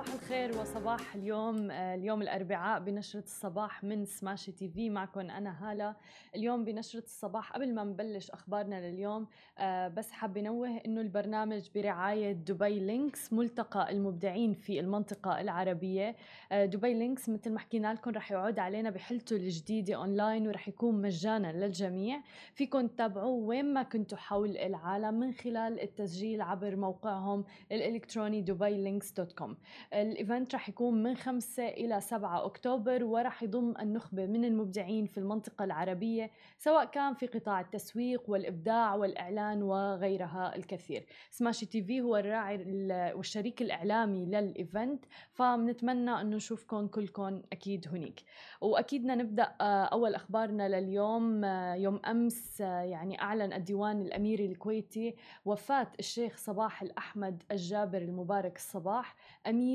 صباح الخير وصباح اليوم آه، اليوم الأربعاء بنشرة الصباح من سماشي TV. معكم أنا هالة. اليوم بنشرة الصباح قبل ما نبلش أخبارنا لليوم آه، بس حاب نوه إنه البرنامج برعاية دبي لينكس ملتقى المبدعين في المنطقة العربية. آه، دبي لينكس مثل ما حكينا لكم رح يعود علينا بحلته الجديدة أونلاين ورح يكون مجانا للجميع. فيكم تتابعوه وين ما كنتوا حول العالم من خلال التسجيل عبر موقعهم الإلكتروني دبي لينكس dot com. ال event رح يكون من 5 إلى 7 أكتوبر ورح يضم النخبة من المبدعين في المنطقة العربية سواء كان في قطاع التسويق والإبداع والإعلان وغيرها الكثير. سماشي TV هو الراعي والشريك الإعلامي لل event فبنتمنى إنه نشوفكم كلكم أكيد هنيك. وأكيد نبدأ آه، أول أخبارنا لليوم آه، يوم أمس آه، يعني أعلن الديوان الأميري الكويتي وفاة الشيخ صباح الأحمد الجابر المبارك الصباح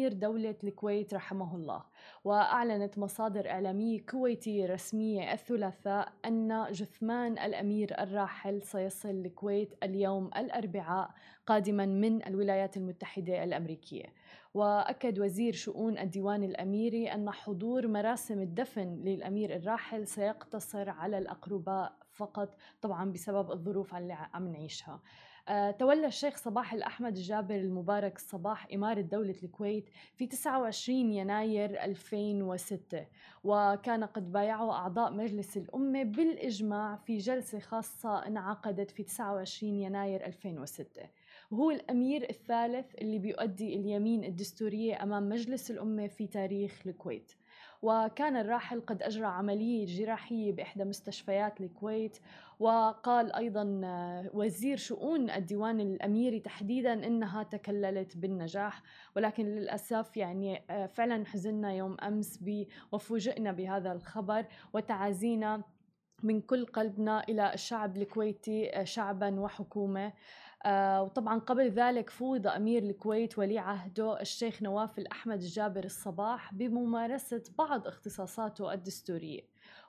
أمير دولة الكويت رحمه الله وأعلنت مصادر إعلامية كويتية رسمية الثلاثاء أن جثمان الأمير الراحل سيصل الكويت اليوم الأربعاء قادما من الولايات المتحدة الأمريكية. وأكد وزير شؤون الديوان الأميري أن حضور مراسم الدفن للأمير الراحل سيقتصر على الأقرباء فقط طبعا بسبب الظروف اللي عم نعيشها. تولى الشيخ صباح الأحمد الجابر المبارك الصباح إمارة دولة الكويت في 29 يناير 2006 وكان قد بايعه أعضاء مجلس الأمة بالإجماع في جلسة خاصة انعقدت في 29 يناير 2006 وهو الأمير الثالث اللي بيؤدي اليمين الدستورية أمام مجلس الأمة في تاريخ الكويت. وكان الراحل قد أجرى عملية جراحية بإحدى مستشفيات الكويت وقال أيضا وزير شؤون الديوان الأميري تحديدا إنها تكللت بالنجاح ولكن للأسف يعني فعلا حزنا يوم أمس وفوجئنا بهذا الخبر وتعازينا من كل قلبنا إلى الشعب الكويتي شعبا وحكومة. آه، وطبعا قبل ذلك فوض أمير الكويت ولي عهده الشيخ نواف الأحمد الجابر الصباح بممارسة بعض اختصاصاته الدستورية.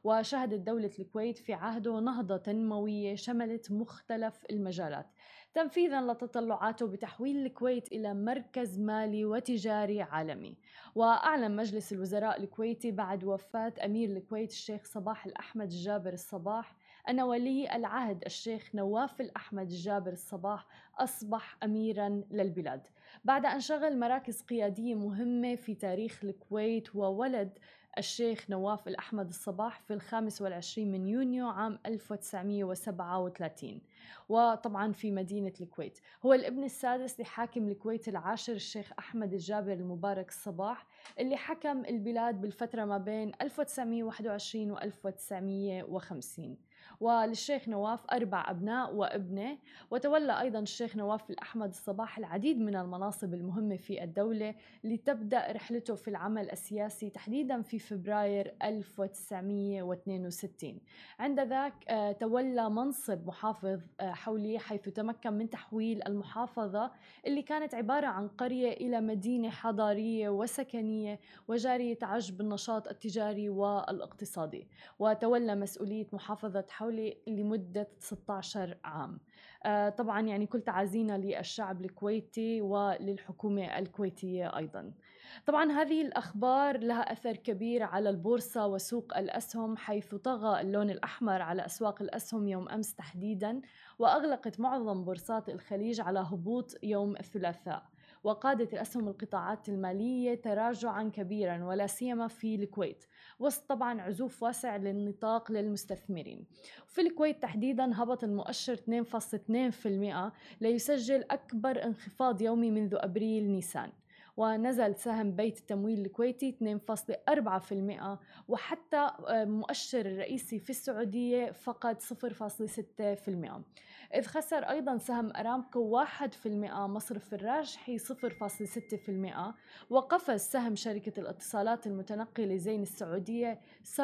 وشهدت دولة الكويت في عهده نهضة تنموية شملت مختلف المجالات. تنفيذا لتطلعاته بتحويل الكويت إلى مركز مالي وتجاري عالمي. وأعلن مجلس الوزراء الكويتي بعد وفاة أمير الكويت الشيخ صباح الأحمد الجابر الصباح أن ولي العهد الشيخ نواف الأحمد الجابر الصباح أصبح أميرا للبلاد. بعد أن شغل مراكز قيادية مهمة في تاريخ الكويت وولد الشيخ نواف الأحمد الصباح في الخامس والعشرين من يونيو عام 1937 وطبعا في مدينة الكويت. هو الابن السادس لحاكم الكويت العاشر الشيخ أحمد الجابر المبارك الصباح اللي حكم البلاد بالفترة ما بين 1921 و 1950 وللشيخ نواف أربع أبناء وابنة. وتولى أيضا الشيخ نواف الأحمد الصباح العديد من المناصب المهمة في الدولة لتبدأ رحلته في العمل السياسي تحديدا في فبراير 1962 عند ذاك آه، تولى منصب محافظ آه، حولي حيث تمكن من تحويل المحافظة اللي كانت عبارة عن قرية إلى مدينة حضارية وسكنية وجارية عج بالنشاط التجاري والإقتصادي. وتولى مسؤولية محافظة حولي لمدة 16 عام. آه، طبعا يعني كل تعازينا للشعب الكويتي وللحكومة الكويتية أيضا. طبعا هذه الأخبار لها أثر كبير على البورصة وسوق الأسهم حيث طغى اللون الأحمر على أسواق الأسهم يوم أمس تحديدا وأغلقت معظم بورصات الخليج على هبوط يوم الثلاثاء. وقادت الأسهم القطاعات المالية تراجعا كبيرا ولا سيما في الكويت. وسط طبعا عزوف واسع للنطاق للمستثمرين. في الكويت تحديدا هبط المؤشر 2.2% ليسجل أكبر انخفاض يومي منذ أبريل نيسان. ونزل سهم بيت التمويل الكويتي 2.4% وحتى آه، مؤشر الرئيسي في السعودية فقد 0.6% إذ خسر أيضا سهم أرامكو 1% مصرف الراجحي 0.6% وقفز سهم شركة الاتصالات المتنقلة زين السعودية 7.8%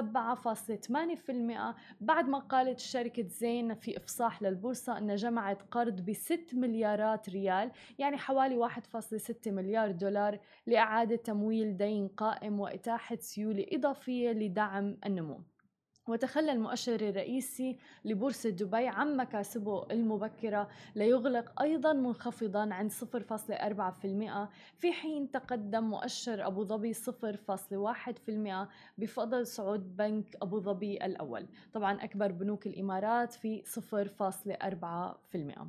بعد ما قالت شركة زين في إفصاح للبورصة أن جمعت قرض ب 6 مليارات ريال يعني حوالي 1.6 مليار دولار لإعادة تمويل دين قائم وإتاحة سيولة إضافية لدعم النمو. وتخلى المؤشر الرئيسي لبورصة دبي عن مكاسبه المبكرة ليغلق أيضا منخفضا عند 0.4% في حين تقدم مؤشر أبو ظبي 0.1% بفضل صعود بنك أبو ظبي الأول. طبعا أكبر بنوك الإمارات في 0.4%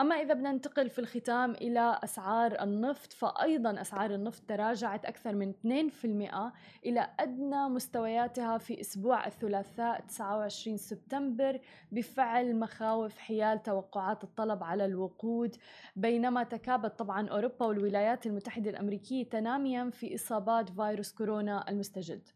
أما إذا بدنا ننتقل في الختام إلى أسعار النفط فأيضا أسعار النفط تراجعت أكثر من 2% إلى أدنى مستوياتها في أسبوع الثلاثاء 29 سبتمبر بفعل مخاوف حيال توقعات الطلب على الوقود. بينما تكابد طبعا أوروبا والولايات المتحدة الأمريكية تناميا في إصابات فيروس كورونا المستجد.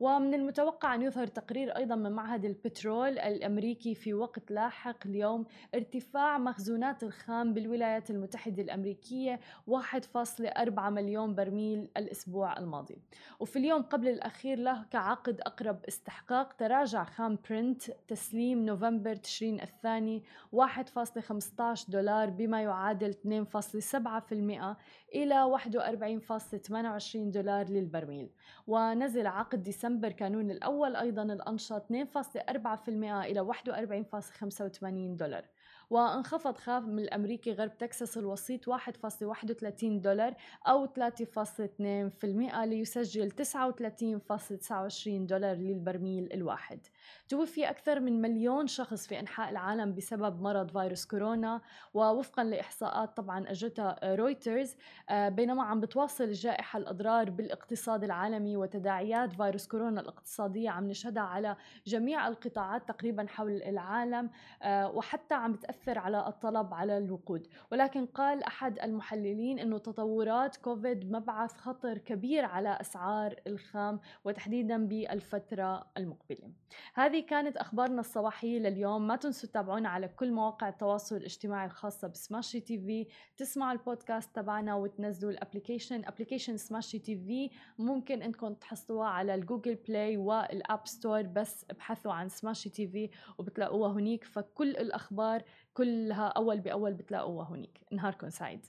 ومن المتوقع أن يظهر تقرير أيضا من معهد البترول الأمريكي في وقت لاحق اليوم ارتفاع مخزونات الخام بالولايات المتحدة الأمريكية 1.4 مليون برميل الأسبوع الماضي. وفي اليوم قبل الأخير له كعقد أقرب استحقاق تراجع خام برنت تسليم نوفمبر تشرين الثاني 1.15 دولار بما يعادل 2.7% إلى 41.28 دولار للبرميل. ونزل عقد ديسمبر كانون الأول أيضا الأنشط 2.4% إلى 41.85 دولار. وانخفض خام الأمريكي غرب تكساس الوسيط 1.31 دولار أو 3.2% ليسجل 39.29 دولار للبرميل الواحد. توفي أكثر من مليون شخص في أنحاء العالم بسبب مرض فيروس كورونا ووفقا لإحصاءات طبعا أجتها رويترز آه، بينما عم بتواصل الجائحة الأضرار بالاقتصاد العالمي وتداعيات فيروس كورونا الاقتصادية عم نشهدها على جميع القطاعات تقريبا حول العالم آه، وحتى عم بتأثر على الطلب على الوقود. ولكن قال أحد المحللين أنه تطورات كوفيد مبعث خطر كبير على أسعار الخام وتحديدا بالفترة المقبلة. هذه كانت أخبارنا الصباحية لليوم. ما تنسوا تتابعونا على كل مواقع التواصل الاجتماعي الخاصة بسماشي TV تسمعوا البودكاست تبعنا وتنزلوا ال application. application سماشي TV ممكن إنكم تحصلوها على ال Google Play وال App Store بس ابحثوا عن سماشي TV وبتلاقوها هنيك. فكل الأخبار كلها أول بأول بتلاقوها هنيك. نهاركم سعيد.